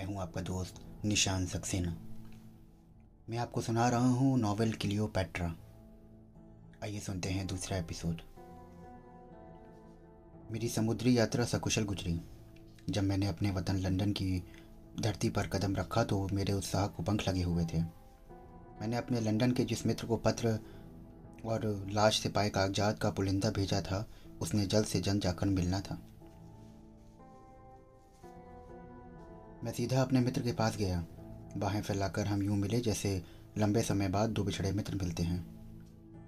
मैं हूँ आपका दोस्त निशान सक्सेना। मैं आपको सुना रहा हूँ नॉवेल क्लियोपैट्रा। आइए सुनते हैं दूसरा एपिसोड। मेरी समुद्री यात्रा सकुशल गुजरी। जब मैंने अपने वतन लंदन की धरती पर कदम रखा तो मेरे उत्साह को पंख लगे हुए थे। मैंने अपने लंदन के जिस मित्र को पत्र और लाश से पाए कागजात का पुलिंदा भेजा था, उसने जल्द से जल्द जाकर मिलना था। मैं सीधा अपने मित्र के पास गया। बाहें फैलाकर हम यूँ मिले जैसे लंबे समय बाद दो बिछड़े मित्र मिलते हैं।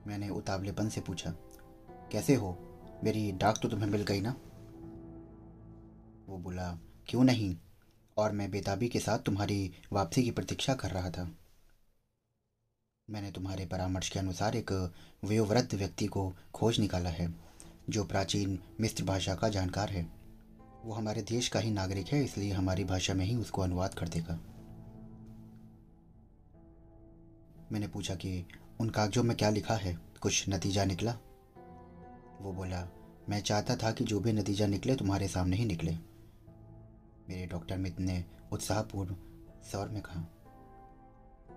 मैंने उतावलेपन से पूछा, कैसे हो? मेरी डाक तो तुम्हें मिल गई ना? वो बोला, क्यों नहीं? और मैं बेताबी के साथ तुम्हारी वापसी की प्रतीक्षा कर रहा था। मैंने तुम्हारे परामर्श के अनुसार एक वयोवृद्ध व्यक्ति को खोज निकाला है, जो प्राचीन मिस्र भाषा का जानकार है। वो हमारे देश का ही नागरिक है, इसलिए हमारी भाषा में ही उसको अनुवाद कर देगा। मैंने पूछा कि, उन कागजों में क्या लिखा है? कुछ नतीजा निकला? वो बोला, मैं चाहता था कि जो भी नतीजा निकले, तुम्हारे सामने ही निकले। मेरे डॉक्टर मित्र ने उत्साहपूर्ण स्वर में कहा,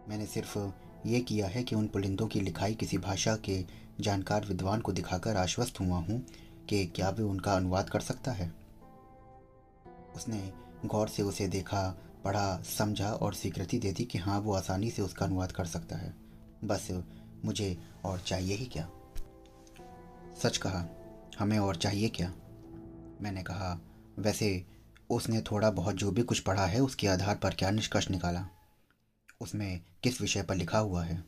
मैंने सिर्फ़ ये किया है कि उन पुलिंदों की लिखाई किसी भाषा के जानकार विद्वान को दिखाकर आश्वस्त हुआ हूँ कि क्या वे उनका अनुवाद कर सकता है। उसने गौर से उसे देखा, पढ़ा, समझा और स्वीकृति दे दी कि हाँ वो आसानी से उसका अनुवाद कर सकता है। बस मुझे और चाहिए ही क्या? सच कहा, हमें और चाहिए क्या? मैंने कहा, वैसे उसने थोड़ा बहुत जो भी कुछ पढ़ा है, उसके आधार पर क्या निष्कर्ष निकाला? उसमें किस विषय पर लिखा हुआ है?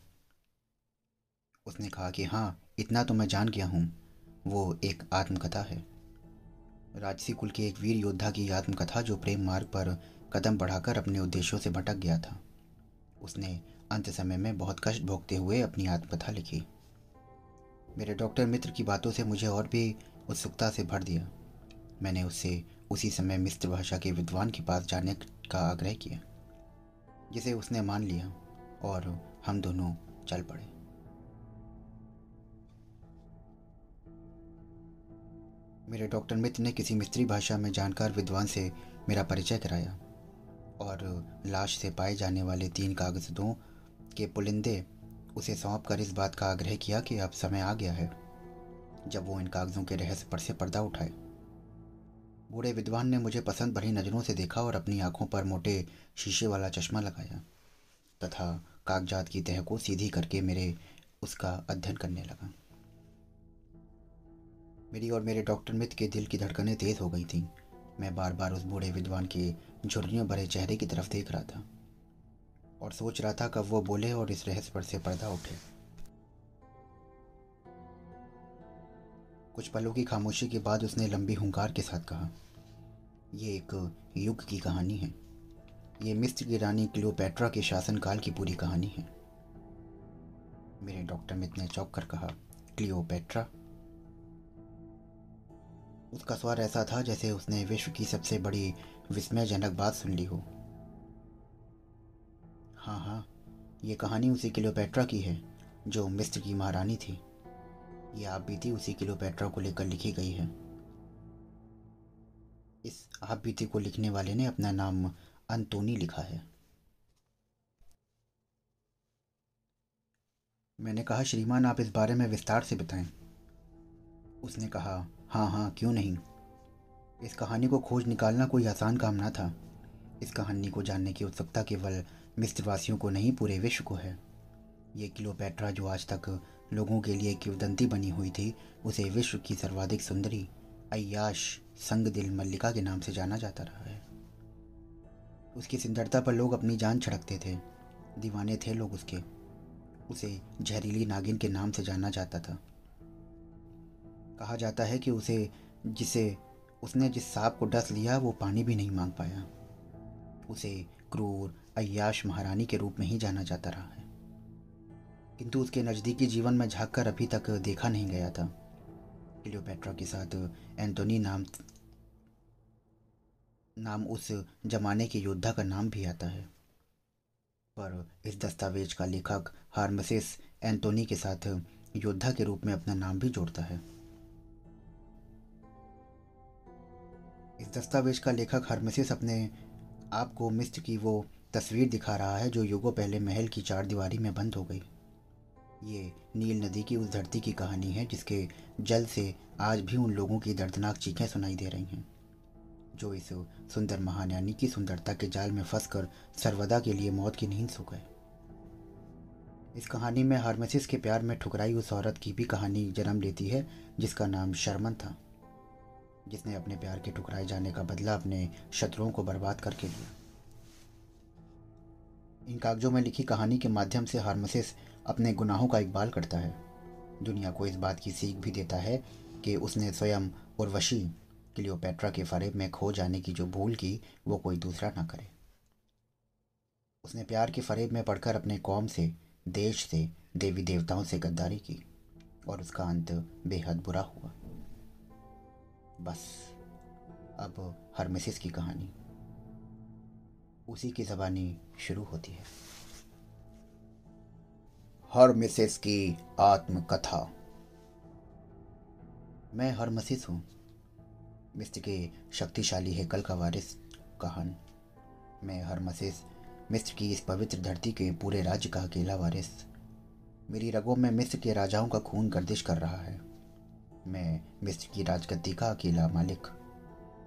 उसने कहा कि हाँ इतना तो मैं जान गया हूँ। वो एक आत्मकथा है। राजसी कुल के एक वीर योद्धा की आत्मकथा जो प्रेम मार्ग पर कदम बढ़ाकर अपने उद्देश्यों से भटक गया था। उसने अंत समय में बहुत कष्ट भोगते हुए अपनी आत्मकथा लिखी। मेरे डॉक्टर मित्र की बातों से मुझे और भी उत्सुकता से भर दिया। मैंने उससे उसी समय मिस्र भाषा के विद्वान के पास जाने का आग्रह किया, जिसे उसने मान लिया और हम दोनों चल पड़े। मेरे डॉक्टर मित्र ने किसी मिस्त्री भाषा में जानकार विद्वान से मेरा परिचय कराया और लाश से पाए जाने वाले तीन कागजों के पुलिंदे उसे सौंप कर इस बात का आग्रह किया कि अब समय आ गया है, जब वो इन कागजों के रहस्य पर से पर्दा उठाए। बूढ़े विद्वान ने मुझे पसंद भरी नज़रों से देखा और अपनी आँखों पर मोटे शीशे वाला चश्मा लगाया तथा कागजात की तह को सीधी करके मेरे उसका अध्ययन करने लगा। मेरी और मेरे डॉक्टर मित्र के दिल की धड़कनें तेज हो गई थीं। मैं बार बार उस बूढ़े विद्वान के झुर्रियों भरे चेहरे की तरफ़ देख रहा था और सोच रहा था कब वो बोले और इस रहस्य पर से पर्दा उठे। कुछ पलों की खामोशी के बाद उसने लंबी हुंकार के साथ कहा यह एक युग की कहानी है। ये मिस्र की रानी क्लियोपैट्रा के शासनकाल की पूरी कहानी है। मेरे डॉक्टर मित्र ने चौंक कर कहा, क्लियोपैट्रा उसका स्वर ऐसा था जैसे उसने विश्व की सबसे बड़ी विस्मयजनक बात सुन ली हो। हाँ हाँ ये कहानी उसी किलोपेट्रा की है, जो मिस्र की महारानी थी। ये आप बीती उसी किलोपेट्रा को लेकर लिखी गई है। इस आप बीती को लिखने वाले ने अपना नाम अंतोनी लिखा है। मैंने कहा, श्रीमान, आप इस बारे में विस्तार से बताएँ। उसने कहा हाँ हाँ क्यों नहीं? इस कहानी को खोज निकालना कोई आसान काम ना था। इस कहानी को जानने की उत्सुकता केवल मिस्रवासियों को नहीं, पूरे विश्व को है। ये किलोपैट्रा जो आज तक लोगों के लिए किवदंती बनी हुई थी, उसे विश्व की सर्वाधिक सुंदरी अयाश संग दिल मल्लिका के नाम से जाना जाता रहा है। उसकी सुंदरता पर लोग अपनी जान छड़कते थे। दीवाने थे लोग उसके। उसे जहरीली नागिन के नाम से जाना जाता था। कहा जाता है कि उसे, जिसे, उसने जिस सांप को डस लिया, वो पानी भी नहीं मांग पाया। उसे क्रूर अयाश महारानी के रूप में ही जाना जाता रहा है। किंतु उसके नज़दीकी जीवन में झाँक कर अभी तक देखा नहीं गया था। क्लियोपेट्रा के साथ एंटोनी नाम नाम उस जमाने के योद्धा का नाम भी आता है। पर इस दस्तावेज़ का लेखक हार्मसिस एंटोनी के साथ योद्धा के रूप में अपना नाम भी जोड़ता है। इस दस्तावेज़ का लेखक हरमेसिस अपने आप को मिस्र की वो तस्वीर दिखा रहा है जो युगों पहले महल की चार दीवारी में बंद हो गई। ये नील नदी की उस धरती की कहानी है जिसके जल से आज भी उन लोगों की दर्दनाक चीखें सुनाई दे रही हैं, जो इस सुंदर महान्यानी की सुंदरता के जाल में फंसकर सर्वदा के लिए मौत की नींद सो गए। इस कहानी में हार्मेसिस के प्यार में ठुकराई उस औरत की भी कहानी जन्म लेती है, जिसका नाम शर्मन था। जिसने अपने प्यार के ठुकराए जाने का बदला अपने शत्रुओं को बर्बाद करके लिया इन कागजों में लिखी कहानी के माध्यम से हार्मसिस अपने गुनाहों का इकबाल करता है। दुनिया को इस बात की सीख भी देता है कि उसने स्वयं उर्वशी क्लियोपेट्रा के फरेब में खो जाने की जो भूल की, वो कोई दूसरा ना करे। उसने प्यार के फरेब में पढ़कर अपने कौम से, देश से, देवी देवताओं से गद्दारी की और उसका अंत बेहद बुरा हुआ। बस। अब हर मिसिस की कहानी। उसी की जबानी शुरू होती है। हर मिसेस की आत्मकथा। मैं हर मसीस हूँ। मिस्र के शक्तिशाली हेकल का वारिस कहान। मैं हर मसीस मिस्र की इस पवित्र धरती के पूरे राज्य का अकेला वारिस। मेरी रगों में मिस्र के राजाओं का खून गर्दिश कर रहा है। मैं मिस्र की राजगद्दी का अकेला मालिक।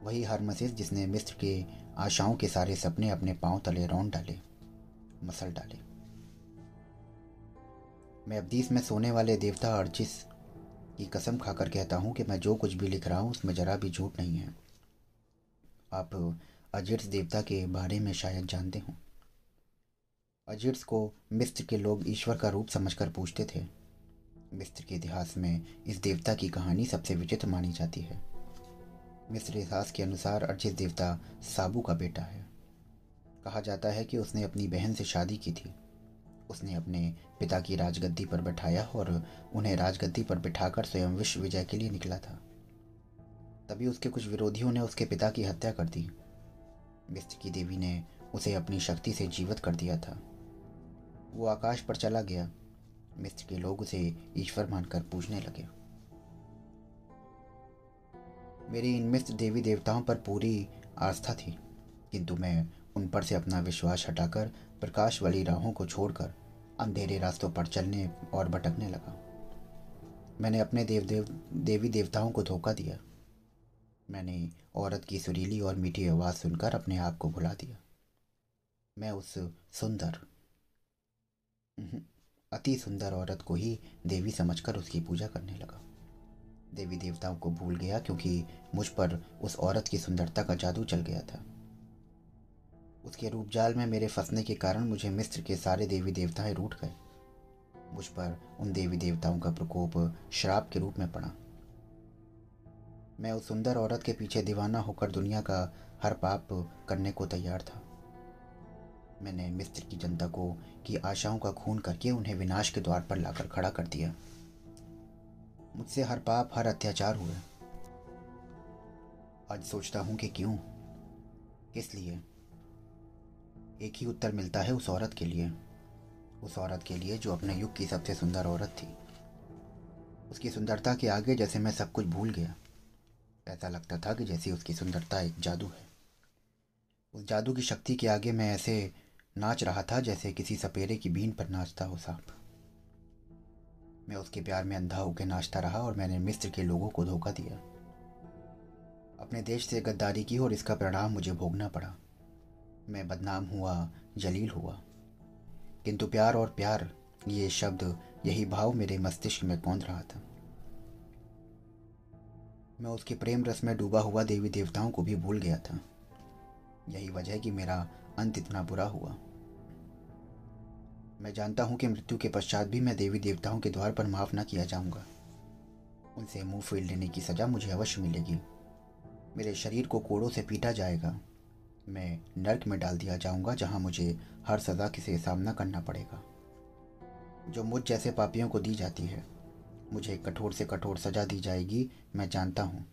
वही हर मसीस जिसने मिस्र के आशाओं के सारे सपने अपने पाँव तले रौन डाले, मसल डाले। मैं अब्दीस में सोने वाले देवता अर्जिस की कसम खाकर कहता हूँ कि मैं जो कुछ भी लिख रहा हूँ, उसमें जरा भी झूठ नहीं है। आप अजिर्स देवता के बारे में शायद जानते हो। अजिर्स को मिस्र के लोग ईश्वर का रूप समझकर पूछते थे। मिस्र के इतिहास में इस देवता की कहानी सबसे विचित्र मानी जाती है। मिस्र इतिहास के अनुसार अर्जित देवता साबू का बेटा है। कहा जाता है कि उसने अपनी बहन से शादी की थी। उसने अपने पिता की राजगद्दी पर बैठाया और उन्हें राजगद्दी पर बिठाकर स्वयं विश्व विजय के लिए निकला था। तभी उसके कुछ विरोधियों ने उसके पिता की हत्या कर दी। मिस्र की देवी ने उसे अपनी शक्ति से जीवित कर दिया था। वो आकाश पर चला गया। मिस्र के लोग उसे ईश्वर मानकर पूजने लगे। मेरी इन मिस्र देवी देवताओं पर पूरी आस्था थी किंतु मैं उन पर से अपना विश्वास हटाकर प्रकाश वाली राहों को छोड़कर अंधेरे रास्तों पर चलने और भटकने लगा। मैंने अपने देव देव, देवी देवताओं को धोखा दिया। मैंने औरत की सुरीली और मीठी आवाज़ सुनकर अपने आप को भुला दिया। मैं उस सुंदर अति सुंदर औरत को ही देवी समझकर उसकी पूजा करने लगा। देवी देवताओं को भूल गया क्योंकि मुझ पर उस औरत की सुंदरता का जादू चल गया था। उसके रूपजाल में मेरे फंसने के कारण मुझे मिस्र के सारे देवी देवताएँ रूठ गए। मुझ पर उन देवी देवताओं का प्रकोप श्राप के रूप में पड़ा। मैं उस सुंदर औरत के पीछे दीवाना होकर दुनिया का हर पाप करने को तैयार था। मैंने मिस्र की जनता को की आशाओं का खून करके उन्हें विनाश के द्वार पर लाकर खड़ा कर दिया। मुझसे हर पाप, हर अत्याचार हुए। आज सोचता हूँ कि क्यों? किस लिए? एक ही उत्तर मिलता है उस औरत के लिए। उस औरत के लिए जो अपने युग की सबसे सुंदर औरत थी। उसकी सुंदरता के आगे जैसे मैं सब कुछ भूल गया। ऐसा लगता था कि जैसे उसकी सुंदरता एक जादू है। उस जादू की शक्ति के आगे मैं ऐसे नाच रहा था जैसे किसी सपेरे की बीन पर नाचता हो सांप। मैं उसके प्यार में अंधा होकर नाचता रहा और मैंने मिस्र के लोगों को धोखा दिया। अपने देश से गद्दारी की और इसका परिणाम मुझे भोगना पड़ा। मैं बदनाम हुआ, जलील हुआ। किंतु प्यार और प्यार, ये शब्द, यही भाव मेरे मस्तिष्क में कौंध रहा था। मैं उसके प्रेम रस में डूबा हुआ देवी देवताओं को भी भूल गया था। यही वजह कि मेरा अंत इतना बुरा हुआ। मैं जानता हूँ कि मृत्यु के पश्चात भी मैं देवी देवताओं के द्वार पर माफ़ न किया जाऊँगा। उनसे मुँह फेर लेने की सजा मुझे अवश्य मिलेगी। मेरे शरीर को कोड़ों से पीटा जाएगा। मैं नर्क में डाल दिया जाऊँगा जहाँ मुझे हर सजा से सामना करना पड़ेगा। जो मुझ जैसे पापियों को दी जाती है, मुझे कठोर से कठोर सजा दी जाएगी, मैं जानता हूँ।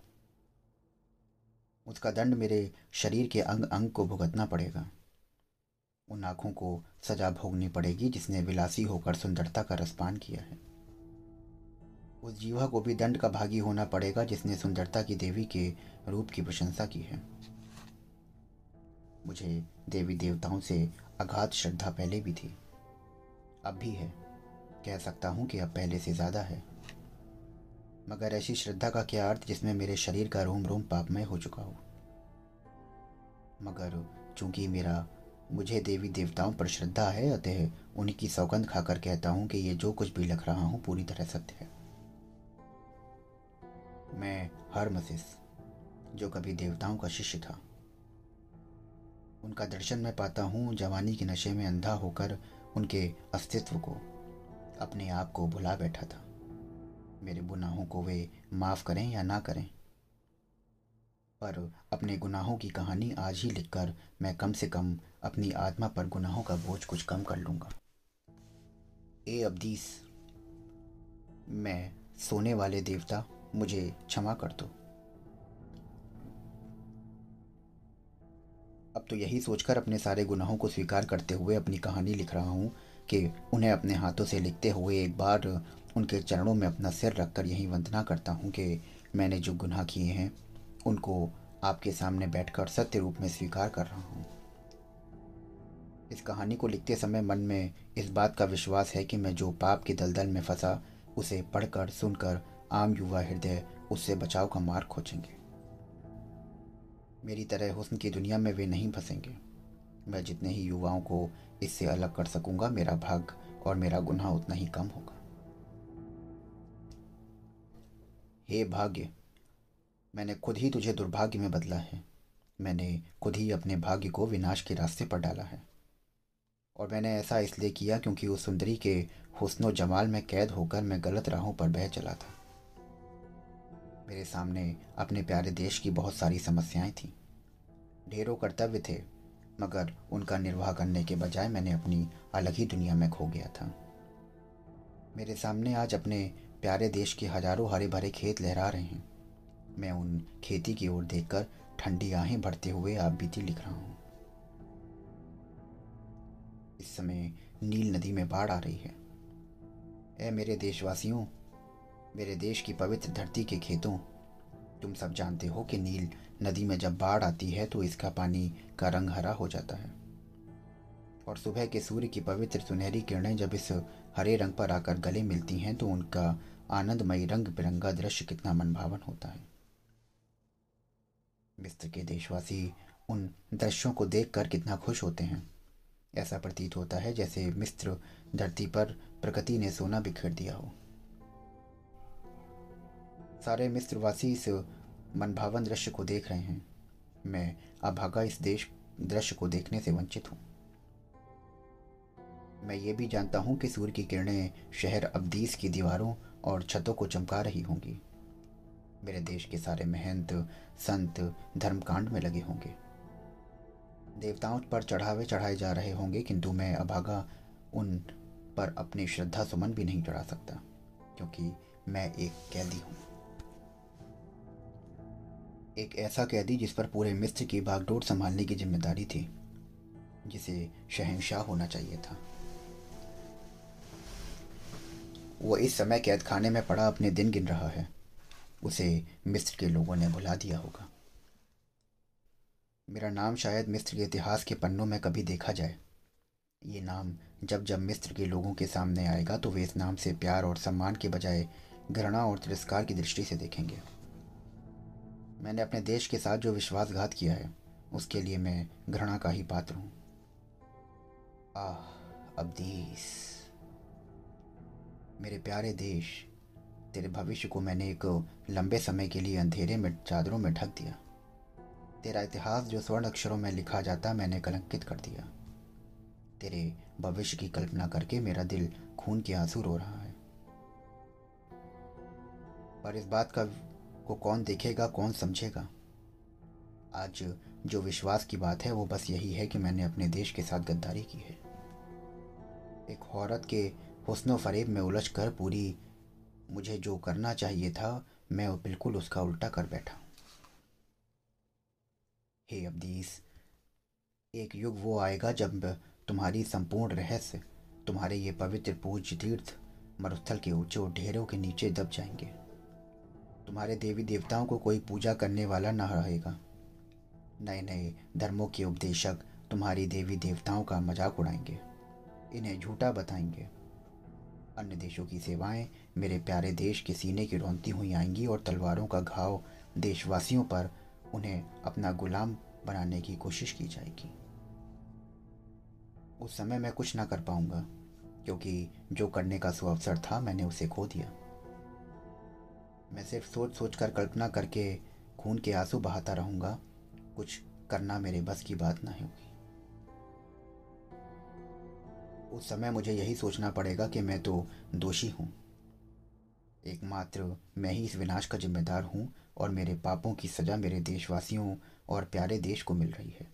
उसका दंड मेरे शरीर के अंग अंग को भुगतना पड़ेगा। उन आँखों को सजा भोगनी पड़ेगी जिसने विलासी होकर सुंदरता का रसपान किया है। उस जीवा को भी दंड का भागी होना पड़ेगा जिसने सुंदरता की देवी के रूप की प्रशंसा की है। मुझे देवी देवताओं से अगाध श्रद्धा पहले भी थी। अब भी है। कह सकता हूँ कि अब पहले से ज़्यादा है। मगर ऐसी श्रद्धा का क्या अर्थ जिसमें मेरे शरीर का रोम रोम पापमय हो चुका हो? मगर चूँकि मेरा मुझे देवी देवताओं पर श्रद्धा है, अतः उन्हीं की सौगंध खाकर कहता हूँ कि ये जो कुछ भी लिख रहा हूँ पूरी तरह सत्य है। मैं हरमसिस, जो कभी देवताओं का शिष्य था। उनका दर्शन मैं पाता हूँ, जवानी के नशे में अंधा होकर उनके अस्तित्व को, अपने आप को भुला बैठा था। मेरे गुनाहों को वे माफ़ करें या ना करें पर अपने गुनाहों की कहानी आज ही लिखकर मैं कम से कम अपनी आत्मा पर गुनाहों का बोझ कुछ कम कर लूँगा। ए अब्दीस, मैं सोने वाले देवता, मुझे क्षमा कर दो। अब तो यही सोचकर अपने सारे गुनाहों को स्वीकार करते हुए अपनी कहानी लिख रहा हूँ कि उन्हें अपने हाथों से लिखते हुए एक बार उनके चरणों में अपना सिर रखकर यही वंदना करता हूँ कि मैंने जो गुनाह किए हैं उनको आपके सामने बैठकर सत्य रूप में स्वीकार कर रहा हूँ। इस कहानी को लिखते समय मन में इस बात का विश्वास है कि मैं जो पाप के दलदल में फंसा, उसे पढ़कर, सुनकर आम युवा हृदय, उससे बचाव का मार्ग खोजेंगे। मेरी तरह हुस्न की दुनिया में वे नहीं फंसेंगे। मैं जितने ही युवाओं को इससे अलग कर सकूँगा, मेरा भाग और मेरा गुनाह उतना ही कम होगा। हे भाग्य मैंने खुद ही तुझे दुर्भाग्य में बदला है। मैंने खुद ही अपने भाग्य को विनाश के रास्ते पर डाला है। और मैंने ऐसा इसलिए किया क्योंकि उस सुंदरी के हुस्न जमाल में कैद होकर मैं गलत राहों पर बह चला था। मेरे सामने अपने प्यारे देश की बहुत सारी समस्याएँ थीं। ढेरों कर्तव्य थे, मगर उनका निर्वाह करने के बजाय मैंने अपनी अलग ही दुनिया में खो गया था। मेरे सामने आज अपने प्यारे देश के हज़ारों हरे भरे खेत लहरा रहे हैं। मैं उन खेती की ओर देखकर ठंडी आहें भरते हुए आप बीती लिख रहा हूँ। इस समय नील नदी में बाढ़ आ रही है। ऐ मेरे देशवासियों, मेरे देश की पवित्र धरती के खेतों, तुम सब जानते हो कि नील नदी में जब बाढ़ आती है तो इसका पानी का रंग हरा हो जाता है। और सुबह के सूर्य की पवित्र सुनहरी किरणें जब इस हरे रंग पर आकर गले मिलती हैं तो उनका आनंदमयी रंग बिरंगा दृश्य कितना मनभावन होता है। मिस्र के देशवासी उन दृश्यों को देखकर कितना खुश होते हैं। ऐसा प्रतीत होता है जैसे मिस्र धरती पर प्रकृति ने सोना बिखेर दिया हो। सारे मिस्रवासी इस मनभावन दृश्य को देख रहे हैं। मैं अभागा इस देश दृश्य को देखने से वंचित हूँ। मैं ये भी जानता हूँ कि सूर्य की किरणें शहर अब्दीस की दीवारों और छतों को चमका रही होंगी। मेरे देश के सारे महंत, संत धर्मकांड में लगे होंगे। देवताओं पर चढ़ावे चढ़ाए जा रहे होंगे, किंतु मैं अभागा उन पर अपनी श्रद्धा सुमन भी नहीं चढ़ा सकता, क्योंकि मैं एक कैदी हूँ। एक ऐसा कैदी जिस पर पूरे मिस्र की बागडोर संभालने की ज़िम्मेदारी थी, जिसे शहनशाह होना चाहिए था। वो इस समय कैद खाने में पड़ा, अपने दिन गिन रहा है। उसे मिस्र के लोगों ने भुला दिया होगा। मेरा नाम शायद मिस्र के इतिहास के पन्नों में कभी देखा जाए। ये नाम जब जब मिस्र के लोगों के सामने आएगा तो वे इस नाम से प्यार और सम्मान के बजाय घृणा और तिरस्कार की दृष्टि से देखेंगे। मैंने अपने देश के साथ जो विश्वासघात किया है, उसके लिए मैं घृणा का ही पात्र हूँ। आह, अब्दीस। मेरे प्यारे देश तेरे भविष्य को मैंने एक लंबे समय के लिए अंधेरे में, चादरों में ढक दिया। तेरा इतिहास जो स्वर्ण अक्षरों में लिखा जाता, मैंने कलंकित कर दिया। तेरे भविष्य की कल्पना करके मेरा दिल खून के आँसू रो रहा है। पर इस बात का, को कौन देखेगा, कौन समझेगा? आज जो विश्वास की बात है, वो बस यही है कि मैंने अपने देश के साथ गद्दारी की है। एक औरत के हुस्न फरेब में उलझ कर पूरी मुझे जो करना चाहिए था, मैं बिल्कुल उसका उल्टा कर बैठा हे। अब्दीस, एक युग वो आएगा जब तुम्हारी संपूर्ण रहस्य, तुम्हारे ये पवित्र पूज्य तीर्थ मरुस्थल के ऊँचे ढेरों के नीचे दब जाएँगे। तुम्हारे देवी देवताओं को कोई पूजा करने वाला न रहेगा। नए नए धर्मों के उपदेशक तुम्हारी देवी देवताओं का मज़ाक उड़ाएँगे। इन्हें झूठा बताएँगे। अन्य देशों की सेवाएँ मेरे प्यारे देश के सीने की रौनती हुई आएँगी और तलवारों का घाव देशवासियों पर उन्हें अपना गुलाम बनाने की कोशिश की जाएगी। उस समय मैं कुछ ना कर पाऊँगा, क्योंकि जो करने का सुअवसर था मैंने उसे खो दिया। मैं सिर्फ़ सोच सोच कर कल्पना करके खून के आँसू बहाता रहूँगा, कुछ करना मेरे बस की बात ना होगी। उस समय मुझे यही सोचना पड़ेगा कि मैं तो दोषी हूँ। एकमात्र, मैं ही इस विनाश का जिम्मेदार हूँ और मेरे पापों की सजा मेरे देशवासियों और प्यारे देश को मिल रही है।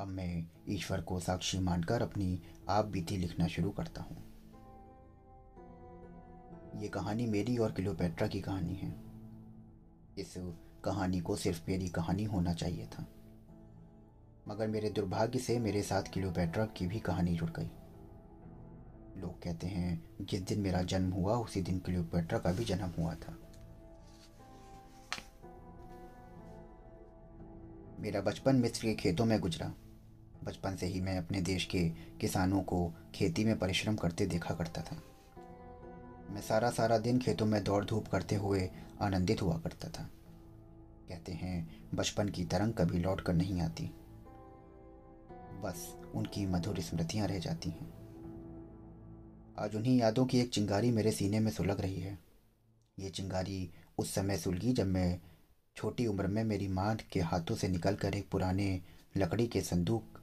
अब मैं ईश्वर को साक्षी मानकर अपनी आप बीती लिखना शुरू करता हूँ। ये कहानी मेरी और क्लियोपेट्रा की कहानी है। इस कहानी को सिर्फ़ मेरी कहानी होना चाहिए था। मगर मेरे दुर्भाग्य से मेरे साथ क्लियोपेट्रा की भी कहानी जुड़ गई। लोग कहते हैं, जिस दिन मेरा जन्म हुआ, उसी दिन क्लियोपेट्रा का भी जन्म हुआ था। मेरा बचपन मिस्र के खेतों में गुजरा। बचपन से ही मैं अपने देश के किसानों को खेती में परिश्रम करते देखा करता था। मैं सारा सारा दिन खेतों में दौड़ धूप करते हुए आनंदित हुआ करता था। कहते हैं, बचपन की तरंग कभी लौट कर नहीं आती। बस उनकी मधुर स्मृतियाँ रह जाती हैं। आज उन्हीं यादों की एक चिंगारी मेरे सीने में सुलग रही है। ये चिंगारी उस समय सुलगी जब मैं छोटी उम्र में मेरी माँ के हाथों से निकलकर एक पुराने लकड़ी के संदूक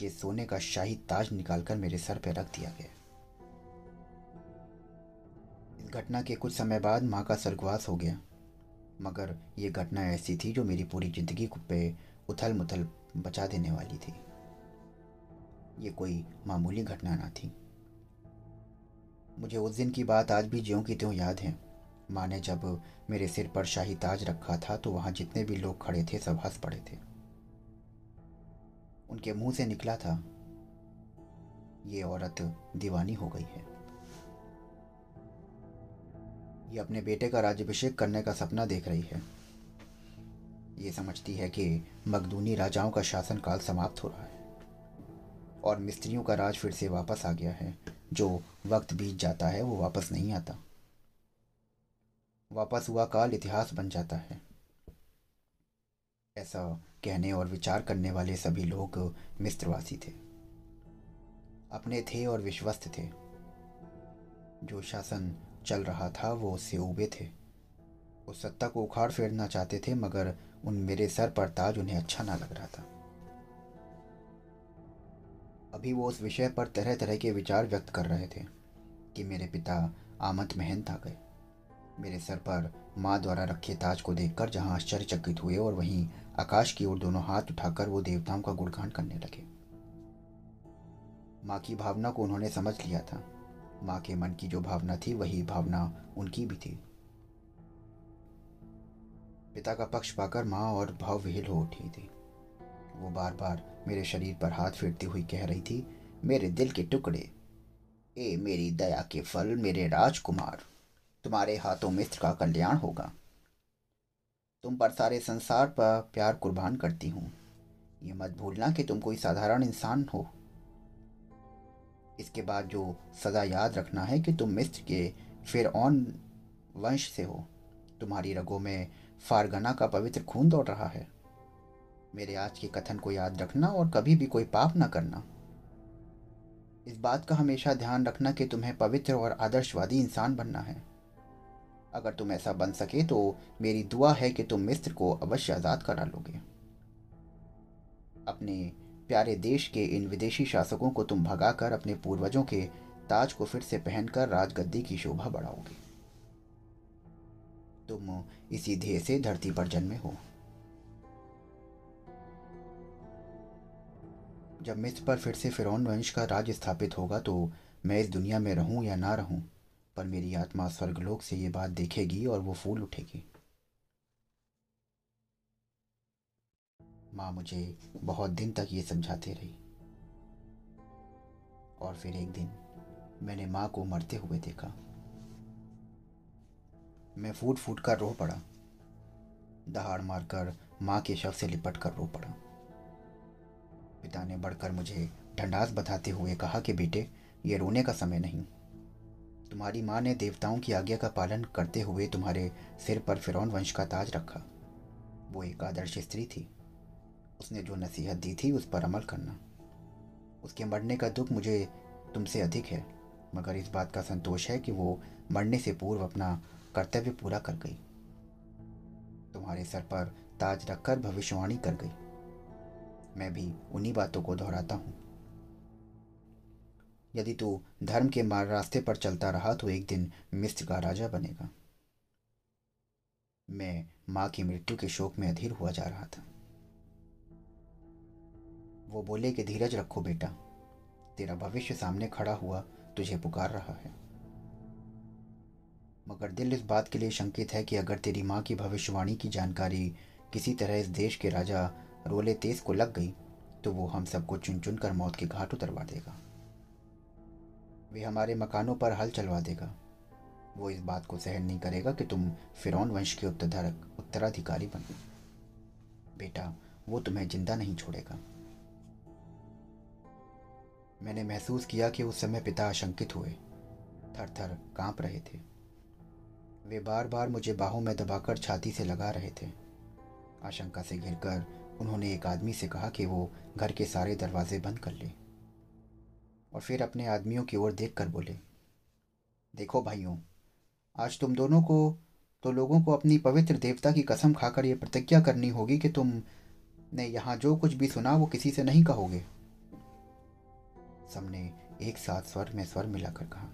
के सोने का शाही ताज निकालकर मेरे सर पर रख दिया गया। इस घटना के कुछ समय बाद माँ का स्वर्गवास हो गया। मगर ये घटना ऐसी थी जो मेरी पूरी ज़िंदगी पे उथल मुथल बचा देने वाली थी। ये कोई मामूली घटना ना थी। मुझे उस दिन की बात आज भी ज्यों की त्यों याद है। माँ ने जब मेरे सिर पर शाही ताज रखा था तो वहाँ जितने भी लोग खड़े थे, सब हंस पड़े थे। उनके मुँह से निकला था, ये औरत दीवानी हो गई है। ये अपने बेटे का राज्यभिषेक करने का सपना देख रही है। ये समझती है कि मकदूनी राजाओं का शासनकाल समाप्त हो रहा है और मिस्त्रियों का राज फिर से वापस आ गया है। जो वक्त बीत जाता है, वो वापस नहीं आता। वापस हुआ काल, इतिहास बन जाता है। ऐसा कहने और विचार करने वाले सभी लोग मिस्त्रवासी थे। अपने थे और विश्वस्त थे। जो शासन चल रहा था, वो उससे उबे थे। वो सत्ता को उखाड़ फेरना चाहते थे, मगर उन मेरे सर पर ताज उन्हें अच्छा ना लग रहा था। अभी वो उस विषय पर तरह तरह के विचार व्यक्त कर रहे थे कि मेरे पिता आमद महंत आ गए। मेरे सर पर माँ द्वारा रखे ताज को देखकर जहाँ आश्चर्यचकित हुए और वहीं आकाश की ओर दोनों हाथ उठाकर वो देवताओं का गुणगान करने लगे। माँ की भावना को उन्होंने समझ लिया था। माँ के मन की जो भावना थी, वही भावना उनकी भी थी। पिता का पक्ष पाकर माँ और भाव विहिल हो उठी थी। वो बार बार मेरे शरीर पर हाथ फेरती हुई कह रही थी, मेरे दिल के टुकड़े, ए मेरी दया के फल, मेरे राजकुमार, तुम्हारे हाथों मित्र का कल्याण होगा। तुम पर सारे संसार पर प्यार कुर्बान करती हूँ। ये मत भूलना कि तुम कोई साधारण इंसान हो। इसके बाद जो सदा याद रखना है कि तुम मिस्र के फिर वंश से हो। तुम्हारी रगों में फारगना का पवित्र खून दौड़ रहा है। मेरे आज के कथन को याद रखना और कभी भी कोई पाप ना करना। इस बात का हमेशा ध्यान रखना कि तुम्हें पवित्र और आदर्शवादी इंसान बनना है। अगर तुम ऐसा बन सके तो मेरी दुआ है कि तुम मिस्र को अवश्य आज़ाद करा लोगे। अपने प्यारे देश के इन विदेशी शासकों को तुम भगाकर अपने पूर्वजों के ताज को फिर से पहनकर राजगद्दी की शोभा बढ़ाओगे। तुम इसी ध्येय से धरती पर जन्मे हो। जब मिस्र पर फिर से फिरौन वंश का राज स्थापित होगा तो मैं इस दुनिया में रहूँ या ना रहूँ, पर मेरी आत्मा स्वर्गलोक से ये बात देखेगी और वो फूल उठेगी। माँ मुझे बहुत दिन तक ये समझाते रही। और फिर एक दिन मैंने माँ को मरते हुए देखा। मैं फूट फूट कर रो पड़ा। दहाड़ मारकर माँ के शव से लिपट कर रो पड़ा। पिता ने बढ़कर मुझे ढंडास बताते हुए कहा कि बेटे, ये रोने का समय नहीं। तुम्हारी माँ ने देवताओं की आज्ञा का पालन करते हुए तुम्हारे सिर पर फिरौन वंश का ताज रखा। वो एक आदर्श स्त्री थी। उसने जो नसीहत दी थी उस पर अमल करना। उसके मरने का दुख मुझे तुमसे अधिक है, मगर इस बात का संतोष है कि वो मरने से पूर्व अपना कर्तव्य पूरा कर गई। तुम्हारे सर पर ताज रखकर भविष्यवाणी कर गई। मैं भी उन्हीं बातों को दोहराता हूँ। यदि तू धर्म के मार रास्ते पर चलता रहा तो एक दिन मिस्र का राजा बनेगा। मैं माँ की मृत्यु के शोक में अधीर हुआ जा रहा था। वो बोले कि, धीरज रखो बेटा, तेरा भविष्य सामने खड़ा हुआ तुझे पुकार रहा है। मगर दिल इस बात के लिए शंकित है कि अगर तेरी माँ की भविष्यवाणी की जानकारी किसी तरह इस देश के राजा रोले तेज को लग गई तो वो हम सबको चुन चुन कर मौत के घाट उतरवा देगा। वे हमारे मकानों पर हल चलवा देगा। वो इस बात को सहन नहीं करेगा कि तुम फिरौन वंश के उत्तराधिकारी उत्तराधिकारी बनो बेटा, वो तुम्हें ज़िंदा नहीं छोड़ेगा। मैंने महसूस किया कि उस समय पिता आशंकित हुए। थर थर काँप रहे थे। वे बार बार मुझे बाहों में दबाकर छाती से लगा रहे थे। आशंका से घिरकर उन्होंने एक आदमी से कहा कि वो घर के सारे दरवाजे बंद कर ले। और फिर अपने आदमियों की ओर देख कर बोले, देखो भाइयों, आज तुम दोनों को तो लोगों को अपनी पवित्र देवता की कसम खाकर यह प्रतिज्ञा करनी होगी कि तुम ने यहाँ जो कुछ भी सुना वो किसी से नहीं कहोगे। सबने एक साथ स्वर में स्वर मिलाकर कहा,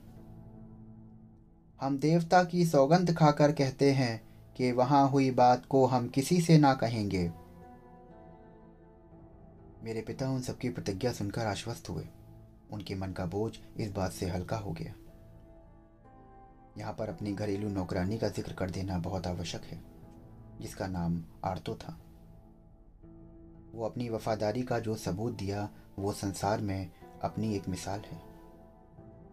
हम देवता की सौगंध खाकर कहते हैं कि वहाँ हुई बात को हम किसी से ना कहेंगे। मेरे पिता उन सबकी प्रतिज्ञा सुनकर आश्वस्त हुए। उनके मन का बोझ इस बात से हल्का हो गया। यहाँ पर अपनी घरेलू नौकरानी का ज़िक्र कर देना बहुत आवश्यक है, जिसका नाम आरतो था। वो अपनी वफादारी का जो सबूत दिया, वो संसार में अपनी एक मिसाल है।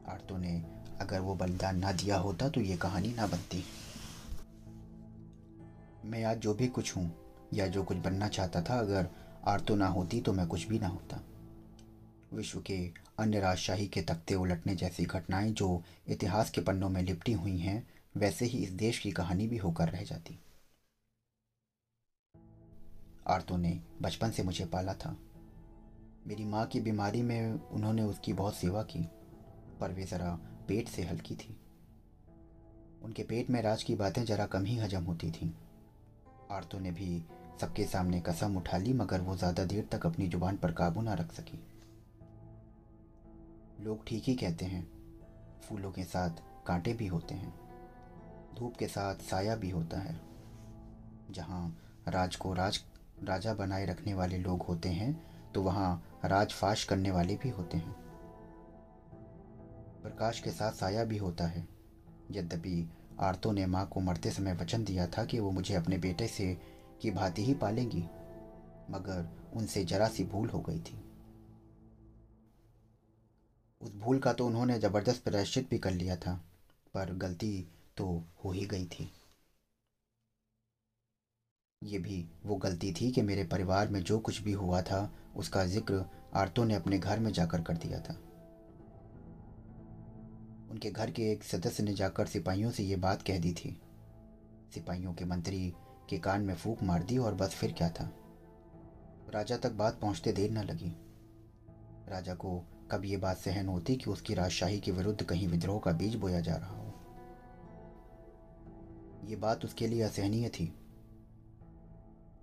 आरतो ने, अगर वो बलिदान ना दिया होता तो ये कहानी ना बनती। मैं आज जो भी कुछ हूँ, या जो कुछ बनना चाहता था, अगर आरतो ना होती तो मैं कुछ भी ना होता। विश्व के अन्य राजशाही के तख्ते उलटने जैसी घटनाएँ जो इतिहास के पन्नों में लिपटी हुई हैं, वैसे ही इस देश की कहानी भी होकर रह जाती। आरतो ने बचपन से मुझे पाला था। मेरी माँ की बीमारी में उन्होंने उसकी बहुत सेवा की, पर वे ज़रा पेट से हल्की थी। उनके पेट में राज की बातें ज़रा कम ही हजम होती थीं। आरतों ने भी सबके सामने कसम उठा ली, मगर वो ज़्यादा देर तक अपनी ज़ुबान पर काबू ना रख सकी। लोग ठीक ही कहते हैं, फूलों के साथ कांटे भी होते हैं, धूप के साथ साया भी होता है। जहाँ राज को राज, राजा बनाए रखने वाले लोग होते हैं तो वहाँ राजफाश करने वाले भी होते हैं। प्रकाश के साथ साया भी होता है। यद्यपि आरतों ने माँ को मरते समय वचन दिया था कि वो मुझे अपने बेटे से की भांति ही पालेंगी, मगर उनसे जरा सी भूल हो गई थी। उस भूल का तो उन्होंने ज़बरदस्त प्रायश्चित भी कर लिया था, पर गलती तो हो ही गई थी। ये भी वो गलती थी कि मेरे परिवार में जो कुछ भी हुआ था, उसका ज़िक्र आरतों ने अपने घर में जाकर कर दिया था। उनके घर के एक सदस्य ने जाकर सिपाहियों से ये बात कह दी थी। सिपाहियों के मंत्री के कान में फूक मार दी और बस फिर क्या था? राजा तक बात पहुँचते देर न लगी। राजा को कब ये बात सहन होती कि उसकी राजशाही के विरुद्ध कहीं विद्रोह का बीज बोया जा रहा हो? ये बात उसके लिए असहनीय थी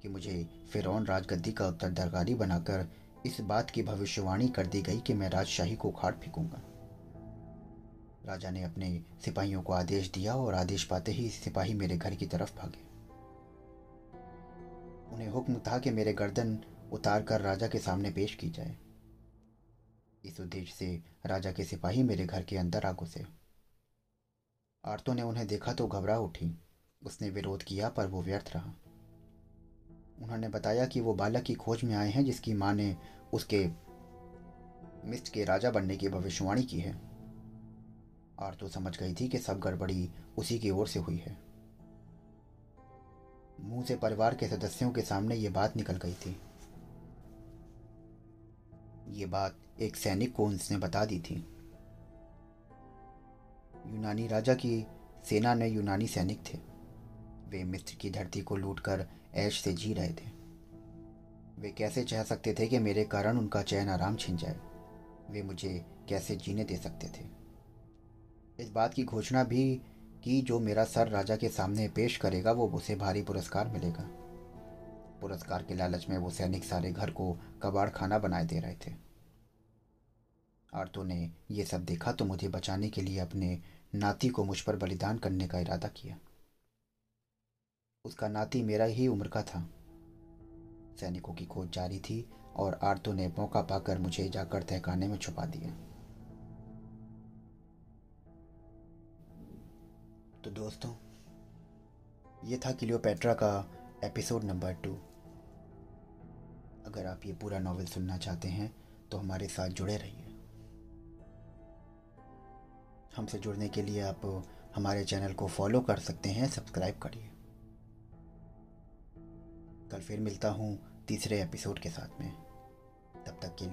कि मुझे फिरौन राजगद्दी का उत्तराधिकारी बनाकर इस बात की भविष्यवाणी कर दी गई कि मैं राजशाही को उखाड़ फेंकूँगा। राजा ने अपने सिपाहियों को आदेश दिया और आदेश पाते ही सिपाही मेरे घर की तरफ़ भागे। उन्हें हुक्म था कि मेरे गर्दन उतार कर राजा के सामने पेश की जाए। इस उद्देश्य से राजा के सिपाही मेरे घर के अंदर आ घुसे। आरतों ने उन्हें देखा तो घबरा उठी। उसने विरोध किया, पर वो व्यर्थ रहा। उन्होंने बताया कि वो बालक की खोज में आए हैं, जिसकी माँ ने उसके मिस्ट के राजा बनने की भविष्यवाणी की है। और तो समझ गई थी कि सब गड़बड़ी उसी की ओर से हुई है। मुँह से परिवार के सदस्यों के सामने ये बात निकल गई थी। ये बात एक सैनिक को उसने बता दी थी। यूनानी राजा की सेना में यूनानी सैनिक थे। वे मिस्र की धरती को लूटकर ऐश से जी रहे थे। वे कैसे चाह सकते थे कि मेरे कारण उनका चैन आराम छिन जाए? वे मुझे कैसे जीने दे सकते थे? इस बात की घोषणा भी की जो मेरा सर राजा के सामने पेश करेगा, वो उसे भारी पुरस्कार मिलेगा। पुरस्कार के लालच में वो सैनिक सारे घर को कबाड़ खाना बनाए दे रहे थे। आरतो ने ये सब देखा तो मुझे बचाने के लिए अपने नाती को मुझ पर बलिदान करने का इरादा किया। उसका नाती मेरा ही उम्र का था। सैनिकों की खोज जारी थी और आरतो ने मौका पाकर मुझे जाकर तहखाने में छुपा दिया। तो दोस्तों, ये था क्लियोपेट्रा का एपिसोड नंबर टू। अगर आप ये पूरा नॉवेल सुनना चाहते हैं तो हमारे साथ जुड़े रहिए। हमसे जुड़ने के लिए आप हमारे चैनल को फॉलो कर सकते हैं, सब्सक्राइब करिए। कल फिर मिलता हूँ तीसरे एपिसोड के साथ में। तब तक के लिए